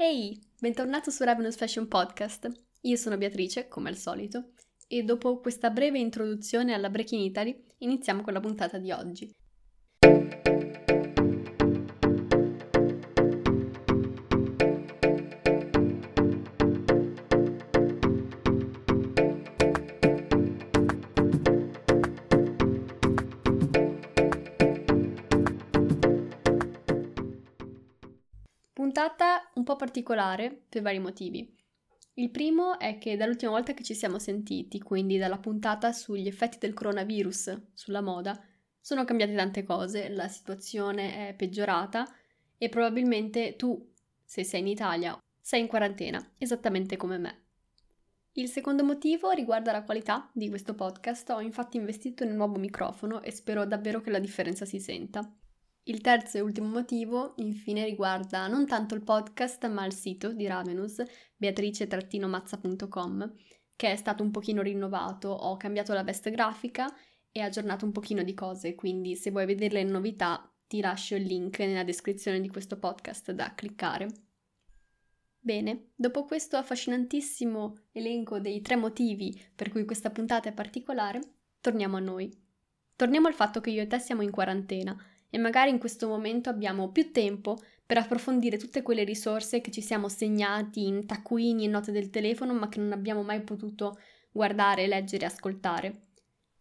Ehi, bentornato su Ravenous Fashion Podcast. Io sono Beatrice, come al solito, e dopo questa breve introduzione alla Break in Italy, iniziamo con la puntata di oggi. Puntata un po' particolare per vari motivi. Il primo è che dall'ultima volta che ci siamo sentiti, quindi dalla puntata sugli effetti del coronavirus sulla moda, sono cambiate tante cose, la situazione è peggiorata e probabilmente tu, se sei in Italia, sei in quarantena, esattamente come me. Il secondo motivo riguarda la qualità di questo podcast, ho infatti investito in un nuovo microfono e spero davvero che la differenza si senta. Il terzo e ultimo motivo, infine, riguarda non tanto il podcast, ma il sito di Ravenous, beatrice-mazza.com, che è stato un pochino rinnovato. Ho cambiato la veste grafica e aggiornato un pochino di cose, quindi se vuoi vedere le novità ti lascio il link nella descrizione di questo podcast da cliccare. Bene, dopo questo affascinantissimo elenco dei tre motivi per cui questa puntata è particolare, torniamo a noi. Torniamo al fatto che io e te siamo in quarantena e magari in questo momento abbiamo più tempo per approfondire tutte quelle risorse che ci siamo segnati in taccuini e note del telefono ma che non abbiamo mai potuto guardare, leggere e ascoltare.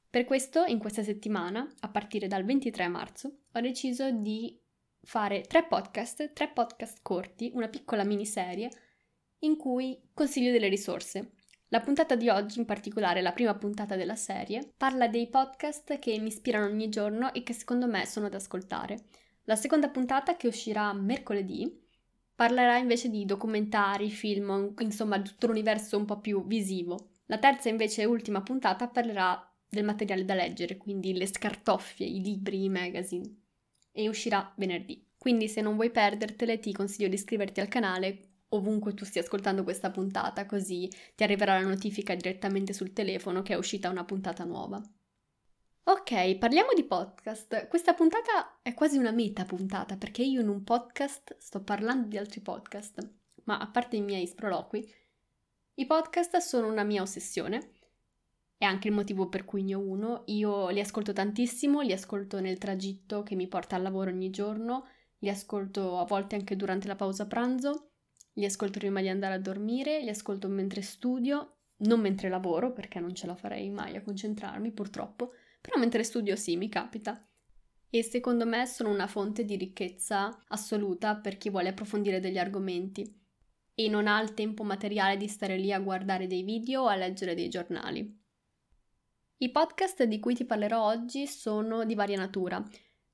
Per questo, in questa settimana, a partire dal 23 marzo, ho deciso di fare tre podcast, tre podcast corti, una piccola miniserie, in cui consiglio delle risorse. La puntata di oggi, in particolare la prima puntata della serie, parla dei podcast che mi ispirano ogni giorno e che secondo me sono da ascoltare. La seconda puntata, che uscirà mercoledì, parlerà invece di documentari, film, insomma tutto l'universo un po' più visivo. La terza invece e ultima puntata parlerà del materiale da leggere, quindi le scartoffie, i libri, i magazine. E uscirà venerdì. Quindi se non vuoi perdertele ti consiglio di iscriverti al canale ovunque tu stia ascoltando questa puntata, così ti arriverà la notifica direttamente sul telefono che è uscita una puntata nuova. Ok, parliamo di podcast. Questa puntata è quasi una meta puntata perché io in un podcast sto parlando di altri podcast, ma a parte i miei sproloqui, i podcast sono una mia ossessione. È anche il motivo per cui ne ho uno. Io li ascolto tantissimo, li ascolto nel tragitto che mi porta al lavoro ogni giorno, li ascolto a volte anche durante la pausa pranzo li ascolto prima di andare a dormire, li ascolto mentre studio, non mentre lavoro perché non ce la farei mai a concentrarmi purtroppo, però mentre studio sì, mi capita. E secondo me sono una fonte di ricchezza assoluta per chi vuole approfondire degli argomenti e non ha il tempo materiale di stare lì a guardare dei video o a leggere dei giornali. I podcast di cui ti parlerò oggi sono di varia natura.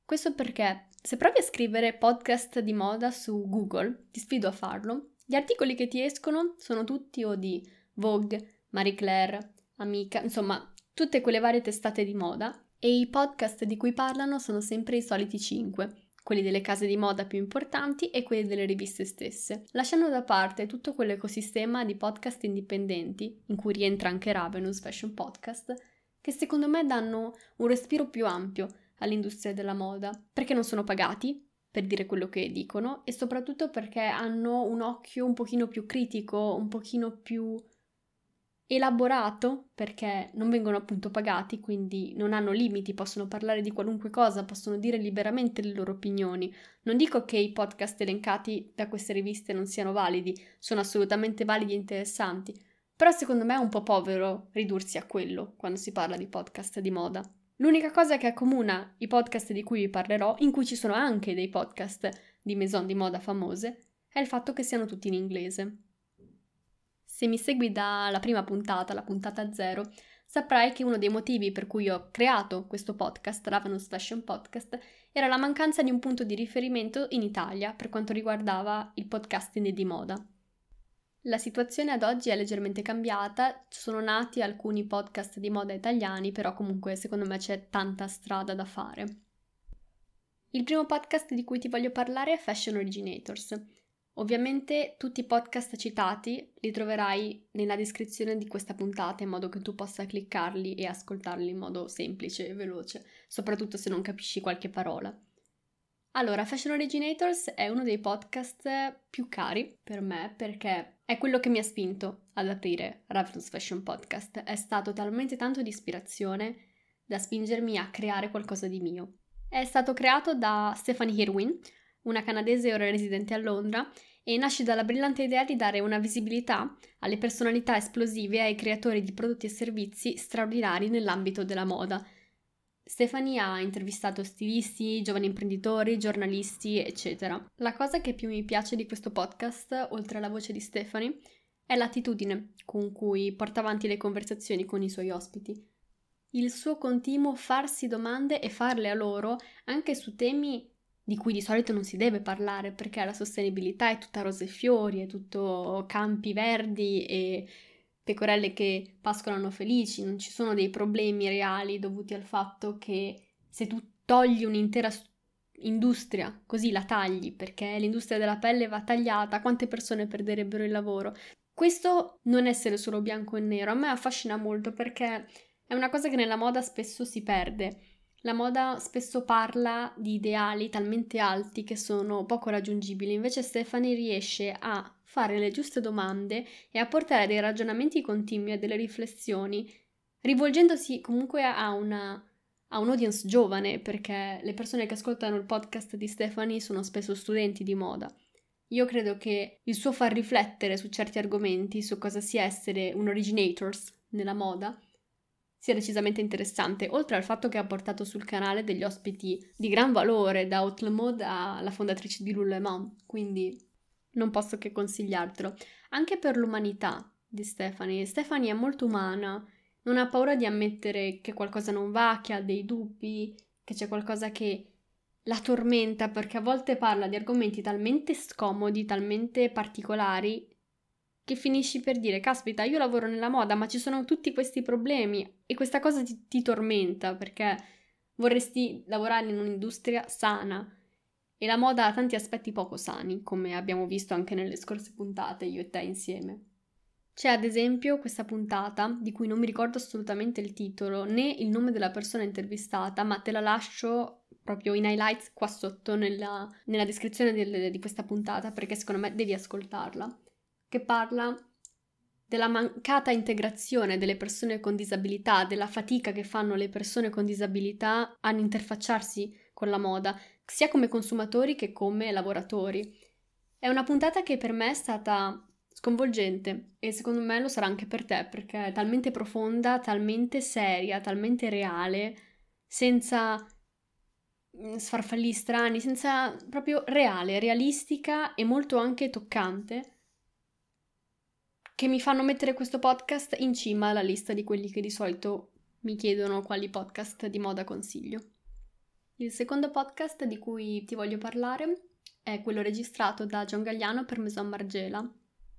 Questo perché se provi a scrivere podcast di moda su Google, ti sfido a farlo, gli articoli che ti escono sono tutti o di Vogue, Marie Claire, Amica, insomma, tutte quelle varie testate di moda. E i podcast di cui parlano sono sempre i soliti 5, quelli delle case di moda più importanti e quelli delle riviste stesse, lasciando da parte tutto quell'ecosistema di podcast indipendenti, in cui rientra anche Ravenous Fashion Podcast, che secondo me danno un respiro più ampio all'industria della moda, perché non sono pagati, per dire quello che dicono e soprattutto perché hanno un occhio un pochino più critico, un pochino più elaborato perché non vengono appunto pagati, quindi non hanno limiti, possono parlare di qualunque cosa, possono dire liberamente le loro opinioni. Non dico che i podcast elencati da queste riviste non siano validi, sono assolutamente validi e interessanti, però secondo me è un po' povero ridursi a quello quando si parla di podcast di moda. L'unica cosa che accomuna i podcast di cui vi parlerò, in cui ci sono anche dei podcast di maison di moda famose, è il fatto che siano tutti in inglese. Se mi segui dalla prima puntata, la puntata zero, saprai che uno dei motivi per cui ho creato questo podcast, Ravenous Fashion Podcast, era la mancanza di un punto di riferimento in Italia per quanto riguardava il podcasting di moda. La situazione ad oggi è leggermente cambiata, sono nati alcuni podcast di moda italiani, però comunque secondo me c'è tanta strada da fare. Il primo podcast di cui ti voglio parlare è Fashion Originators. Ovviamente tutti i podcast citati li troverai nella descrizione di questa puntata in modo che tu possa cliccarli e ascoltarli in modo semplice e veloce, soprattutto se non capisci qualche parola. Allora, Fashion Originators è uno dei podcast più cari per me perché è quello che mi ha spinto ad aprire Ravenous Fashion Podcast. È stato talmente tanto di ispirazione da spingermi a creare qualcosa di mio. È stato creato da Stephanie Irwin, una canadese ora residente a Londra, e nasce dalla brillante idea di dare una visibilità alle personalità esplosive e ai creatori di prodotti e servizi straordinari nell'ambito della moda Stefani ha intervistato stilisti, giovani imprenditori, giornalisti, eccetera. La cosa che più mi piace di questo podcast, oltre alla voce di Stefani, è l'attitudine con cui porta avanti le conversazioni con i suoi ospiti. Il suo continuo farsi domande e farle a loro anche su temi di cui di solito non si deve parlare perché la sostenibilità è tutta rose e fiori, è tutto campi verdi e pecorelle che pascolano felici, non ci sono dei problemi reali dovuti al fatto che se tu togli un'intera industria, così la tagli, perché l'industria della pelle va tagliata, quante persone perderebbero il lavoro. Questo non essere solo bianco e nero a me affascina molto perché è una cosa che nella moda spesso si perde. La moda spesso parla di ideali talmente alti che sono poco raggiungibili, invece Stephanie riesce a fare le giuste domande e a portare dei ragionamenti continui e delle riflessioni, rivolgendosi comunque a una a un audience giovane, perché le persone che ascoltano il podcast di Stephanie sono spesso studenti di moda. Io credo che il suo far riflettere su certi argomenti, su cosa sia essere un originators nella moda, sia decisamente interessante, oltre al fatto che ha portato sul canale degli ospiti di gran valore, da Mode alla fondatrice di Lululemon, quindi non posso che consigliartelo. Anche per l'umanità di Stephanie. Stephanie è molto umana, non ha paura di ammettere che qualcosa non va, che ha dei dubbi, che c'è qualcosa che la tormenta perché a volte parla di argomenti talmente scomodi, talmente particolari, che finisci per dire, caspita, io lavoro nella moda, ma ci sono tutti questi problemi e questa cosa ti, ti tormenta perché vorresti lavorare in un'industria sana e la moda ha tanti aspetti poco sani, come abbiamo visto anche nelle scorse puntate, io e te insieme. C'è ad esempio questa puntata, di cui non mi ricordo assolutamente il titolo né il nome della persona intervistata, ma te la lascio proprio in highlights qua sotto nella, nella descrizione del, di questa puntata perché secondo me devi ascoltarla, che parla della mancata integrazione delle persone con disabilità, della fatica che fanno le persone con disabilità a interfacciarsi con la moda, sia come consumatori che come lavoratori. È una puntata che per me è stata sconvolgente e secondo me lo sarà anche per te perché è talmente profonda, talmente seria, talmente reale, senza mm, sfarfalli strani, senza proprio reale, realistica e molto anche toccante che mi fanno mettere questo podcast in cima alla lista di quelli che di solito mi chiedono quali podcast di moda consiglio. Il secondo podcast di cui ti voglio parlare è quello registrato da John Galliano per Maison Margiela,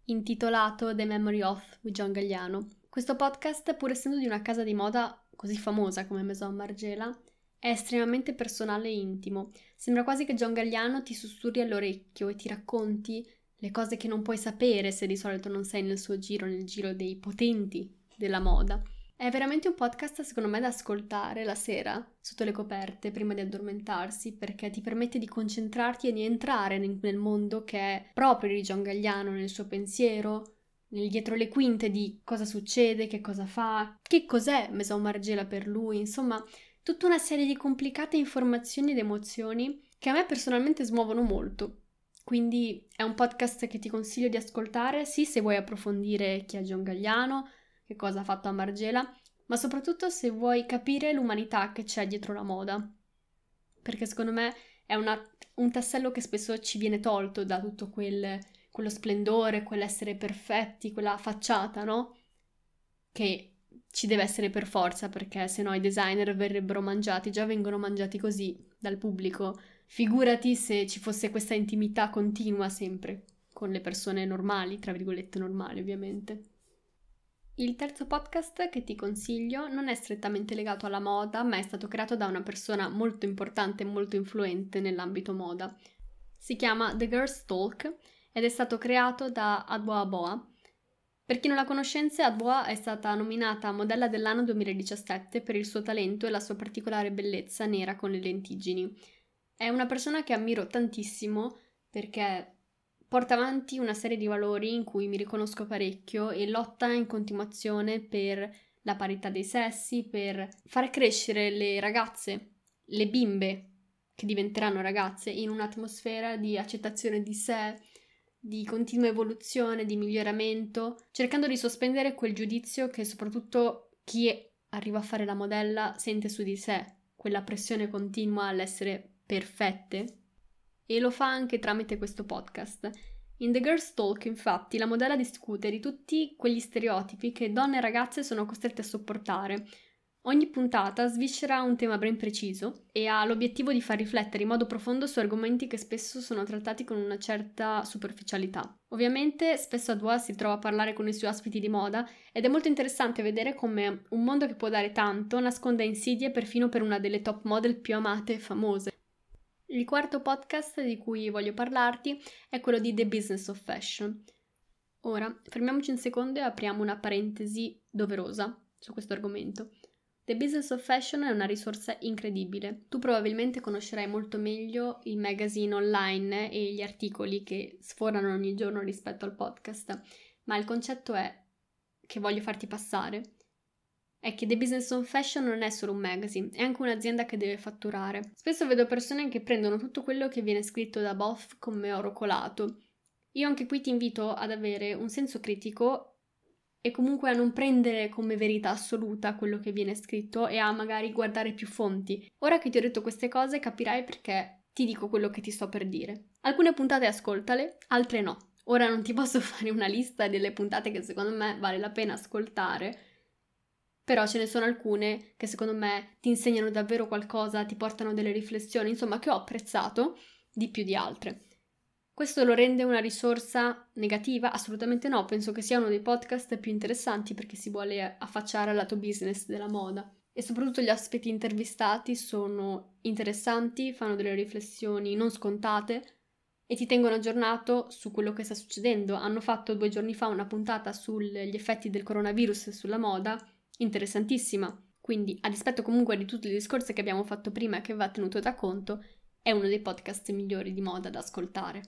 intitolato The Memory of with John Galliano. Questo podcast, pur essendo di una casa di moda così famosa come Maison Margiela, è estremamente personale e intimo. Sembra quasi che John Galliano ti sussurri all'orecchio e ti racconti le cose che non puoi sapere se di solito non sei nel suo giro, nel giro dei potenti della moda. È veramente un podcast secondo me da ascoltare la sera sotto le coperte prima di addormentarsi perché ti permette di concentrarti e di entrare nel, mondo che è proprio di John Galliano, nel suo pensiero, nel dietro le quinte di cosa succede, che cosa fa, che cos'è Maison Margiela per lui, insomma tutta una serie di complicate informazioni ed emozioni che a me personalmente smuovono molto. Quindi è un podcast che ti consiglio di ascoltare, sì se vuoi approfondire chi è John Galliano, che cosa ha fatto a Margela, ma soprattutto se vuoi capire l'umanità che c'è dietro la moda. Perché secondo me è una, un tassello che spesso ci viene tolto da tutto quel, quello splendore, quell'essere perfetti, quella facciata, no? Che ci deve essere per forza, perché se no i designer verrebbero mangiati, già vengono mangiati così dal pubblico. Figurati se ci fosse questa intimità continua sempre con le persone normali, tra virgolette normali ovviamente. Il terzo podcast che ti consiglio non è strettamente legato alla moda, ma è stato creato da una persona molto importante e molto influente nell'ambito moda. Si chiama The Girls Talk ed è stato creato da Adboa Aboa. Per chi non la conoscenze, Adboa è stata nominata modella dell'anno 2017 per il suo talento e la sua particolare bellezza nera con le lentiggini. È una persona che ammiro tantissimo perché porta avanti una serie di valori in cui mi riconosco parecchio e lotta in continuazione per la parità dei sessi, per far crescere le ragazze, le bimbe che diventeranno ragazze in un'atmosfera di accettazione di sé, di continua evoluzione, di miglioramento, cercando di sospendere quel giudizio che soprattutto chi arriva a fare la modella sente su di sé, quella pressione continua all'essere perfette. E lo fa anche tramite questo podcast. In The Girls Talk, infatti, la modella discute di tutti quegli stereotipi che donne e ragazze sono costrette a sopportare, Ogni puntata sviscera un tema ben preciso e ha l'obiettivo di far riflettere in modo profondo su argomenti che spesso sono trattati con una certa superficialità. Ovviamente spesso Adwa si trova a parlare con i suoi ospiti di moda ed è molto interessante vedere come un mondo che può dare tanto nasconda insidie perfino per una delle top model più amate e famose. Il quarto podcast di cui voglio parlarti è quello di The Business of Fashion. Ora, fermiamoci un secondo e apriamo una parentesi doverosa su questo argomento. The Business of Fashion è una risorsa incredibile. Tu probabilmente conoscerai molto meglio il magazine online e gli articoli che sforano ogni giorno rispetto al podcast, ma il concetto è che voglio farti passare è che The Business of Fashion non è solo un magazine, è anche un'azienda che deve fatturare. Spesso vedo persone che prendono tutto quello che viene scritto da Boff come oro colato. Io anche qui ti invito ad avere un senso critico e comunque a non prendere come verità assoluta quello che viene scritto e a magari guardare più fonti. Ora che ti ho detto queste cose capirai perché ti dico quello che ti sto per dire. Alcune puntate ascoltale, altre no. Ora non ti posso fare una lista delle puntate che secondo me vale la pena ascoltare, però ce ne sono alcune che secondo me ti insegnano davvero qualcosa, ti portano delle riflessioni, insomma, che ho apprezzato di più di altre. Questo lo rende una risorsa negativa? Assolutamente no, penso che sia uno dei podcast più interessanti perché si vuole affacciare al lato business della moda. E soprattutto gli aspetti intervistati sono interessanti, fanno delle riflessioni non scontate e ti tengono aggiornato su quello che sta succedendo. Hanno fatto due giorni fa una puntata sugli effetti del coronavirus sulla moda, interessantissima. Quindi, a dispetto comunque di tutti i discorsi che abbiamo fatto prima e che va tenuto da conto, è uno dei podcast migliori di moda da ascoltare.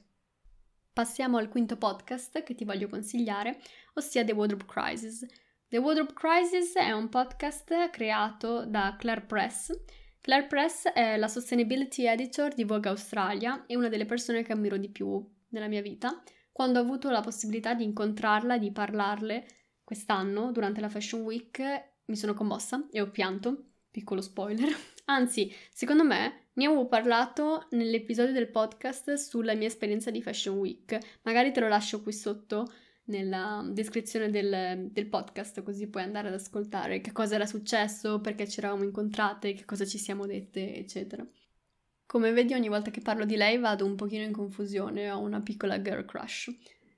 Passiamo al quinto podcast che ti voglio consigliare, ossia The Wardrobe Crisis. The Wardrobe Crisis è un podcast creato da Claire Press. Claire Press è la sustainability editor di Vogue Australia e una delle persone che ammiro di più nella mia vita. Quando ho avuto la possibilità di incontrarla e di parlarle quest'anno durante la Fashion Week mi sono commossa e ho pianto, piccolo spoiler. Anzi, secondo me ne avevo parlato nell'episodio del podcast sulla mia esperienza di Fashion Week. Magari te lo lascio qui sotto nella descrizione del, del, podcast, così puoi andare ad ascoltare che cosa era successo, perché ci eravamo incontrate, che cosa ci siamo dette, eccetera. Come vedi, ogni volta che parlo di lei vado un pochino in confusione, ho una piccola girl crush.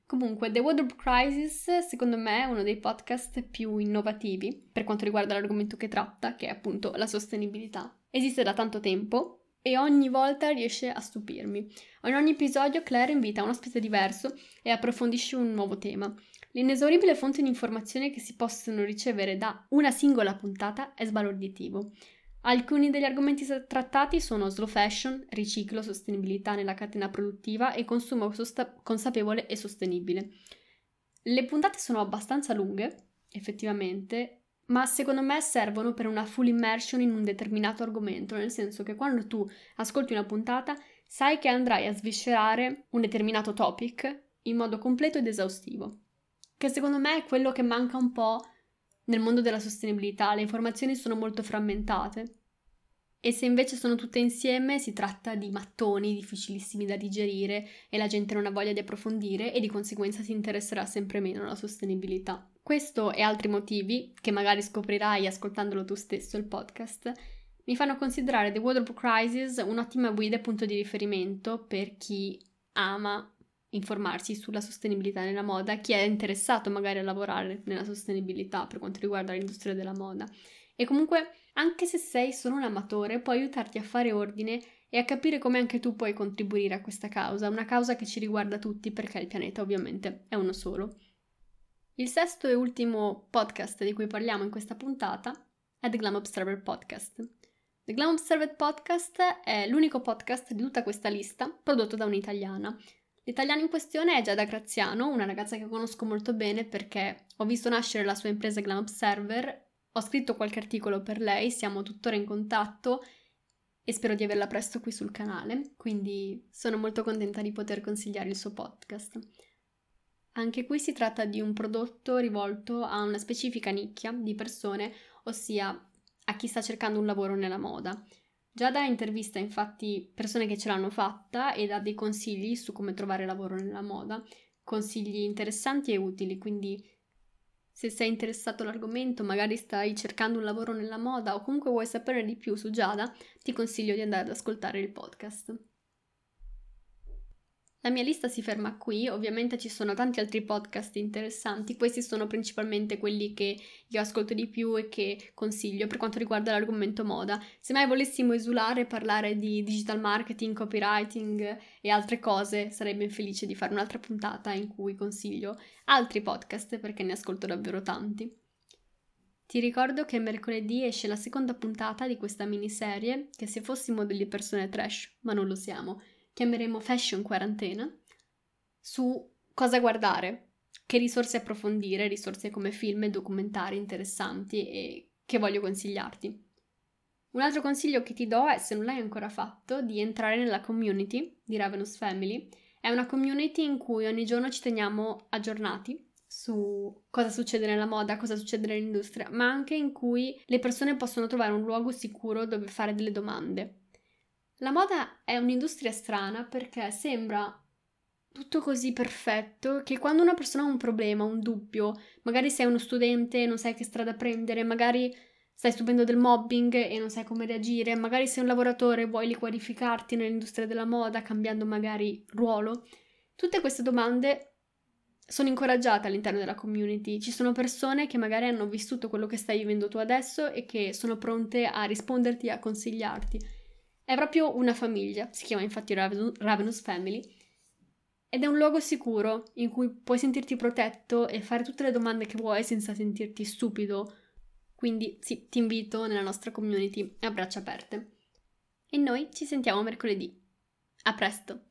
Comunque, The Wardrobe Crisis, secondo me, è uno dei podcast più innovativi per quanto riguarda l'argomento che tratta, che è appunto la sostenibilità. Esiste da tanto tempo, e ogni volta riesce a stupirmi. In ogni episodio Claire invita un ospite diverso e approfondisce un nuovo tema. L'inesauribile fonte di informazioni che si possono ricevere da una singola puntata è sbalorditivo. Alcuni degli argomenti trattati sono slow fashion, riciclo, sostenibilità nella catena produttiva e consumo sosta- consapevole e sostenibile. Le puntate sono abbastanza lunghe, effettivamente, ma secondo me servono per una full immersion in un determinato argomento, nel senso che quando tu ascolti una puntata sai che andrai a sviscerare un determinato topic in modo completo ed esaustivo, che secondo me è quello che manca un po' nel mondo della sostenibilità, le informazioni sono molto frammentate. E se invece sono tutte insieme si tratta di mattoni difficilissimi da digerire e la gente non ha voglia di approfondire e di conseguenza si interesserà sempre meno alla sostenibilità. Questo e altri motivi, che magari scoprirai ascoltandolo tu stesso il podcast, mi fanno considerare The Wardrobe Crisis un'ottima guida e punto di riferimento per chi ama informarsi sulla sostenibilità nella moda, chi è interessato magari a lavorare nella sostenibilità per quanto riguarda l'industria della moda. E comunque, anche se sei solo un amatore, può aiutarti a fare ordine e a capire come anche tu puoi contribuire a questa causa, una causa che ci riguarda tutti perché il pianeta ovviamente è uno solo. Il sesto e ultimo podcast di cui parliamo in questa puntata è The Glam Observer Podcast. The Glam Observed Podcast è l'unico podcast di tutta questa lista prodotto da un'italiana. L'italiana in questione è Giada Graziano, una ragazza che conosco molto bene perché ho visto nascere la sua impresa Glam Observer, ho scritto qualche articolo per lei, siamo tuttora in contatto e spero di averla presto qui sul canale, quindi sono molto contenta di poter consigliare il suo podcast. Anche qui si tratta di un prodotto rivolto a una specifica nicchia di persone, ossia a chi sta cercando un lavoro nella moda. Giada intervista infatti persone che ce l'hanno fatta e dà dei consigli su come trovare lavoro nella moda, consigli interessanti e utili, quindi se sei interessato all'argomento, magari stai cercando un lavoro nella moda o comunque vuoi sapere di più su Giada, ti consiglio di andare ad ascoltare il podcast. La mia lista si ferma qui, ovviamente ci sono tanti altri podcast interessanti, questi sono principalmente quelli che io ascolto di più e che consiglio per quanto riguarda l'argomento moda. Se mai volessimo esulare e parlare di digital marketing, copywriting e altre cose, sarei ben felice di fare un'altra puntata in cui consiglio altri podcast perché ne ascolto davvero tanti. Ti ricordo che mercoledì esce la seconda puntata di questa miniserie che se fossimo delle persone trash, ma non lo siamo, chiameremo Fashion Quarantena, su cosa guardare, che risorse approfondire, risorse come film e documentari interessanti e che voglio consigliarti. Un altro consiglio che ti do è, se non l'hai ancora fatto, di entrare nella community di Ravenous Family. È una community in cui ogni giorno ci teniamo aggiornati su cosa succede nella moda, cosa succede nell'industria, ma anche in cui le persone possono trovare un luogo sicuro dove fare delle domande. La moda è un'industria strana perché sembra tutto così perfetto che quando una persona ha un problema, un dubbio, magari sei uno studente e non sai che strada prendere, magari stai subendo del mobbing e non sai come reagire, magari sei un lavoratore e vuoi liqualificarti nell'industria della moda cambiando magari ruolo, tutte queste domande sono incoraggiate all'interno della community. Ci sono persone che magari hanno vissuto quello che stai vivendo tu adesso e che sono pronte a risponderti, a consigliarti. È proprio una famiglia, si chiama infatti Ravenous Family, ed è un luogo sicuro in cui puoi sentirti protetto e fare tutte le domande che vuoi senza sentirti stupido. Quindi sì, ti invito nella nostra community a braccia aperte. E noi ci sentiamo mercoledì. A presto!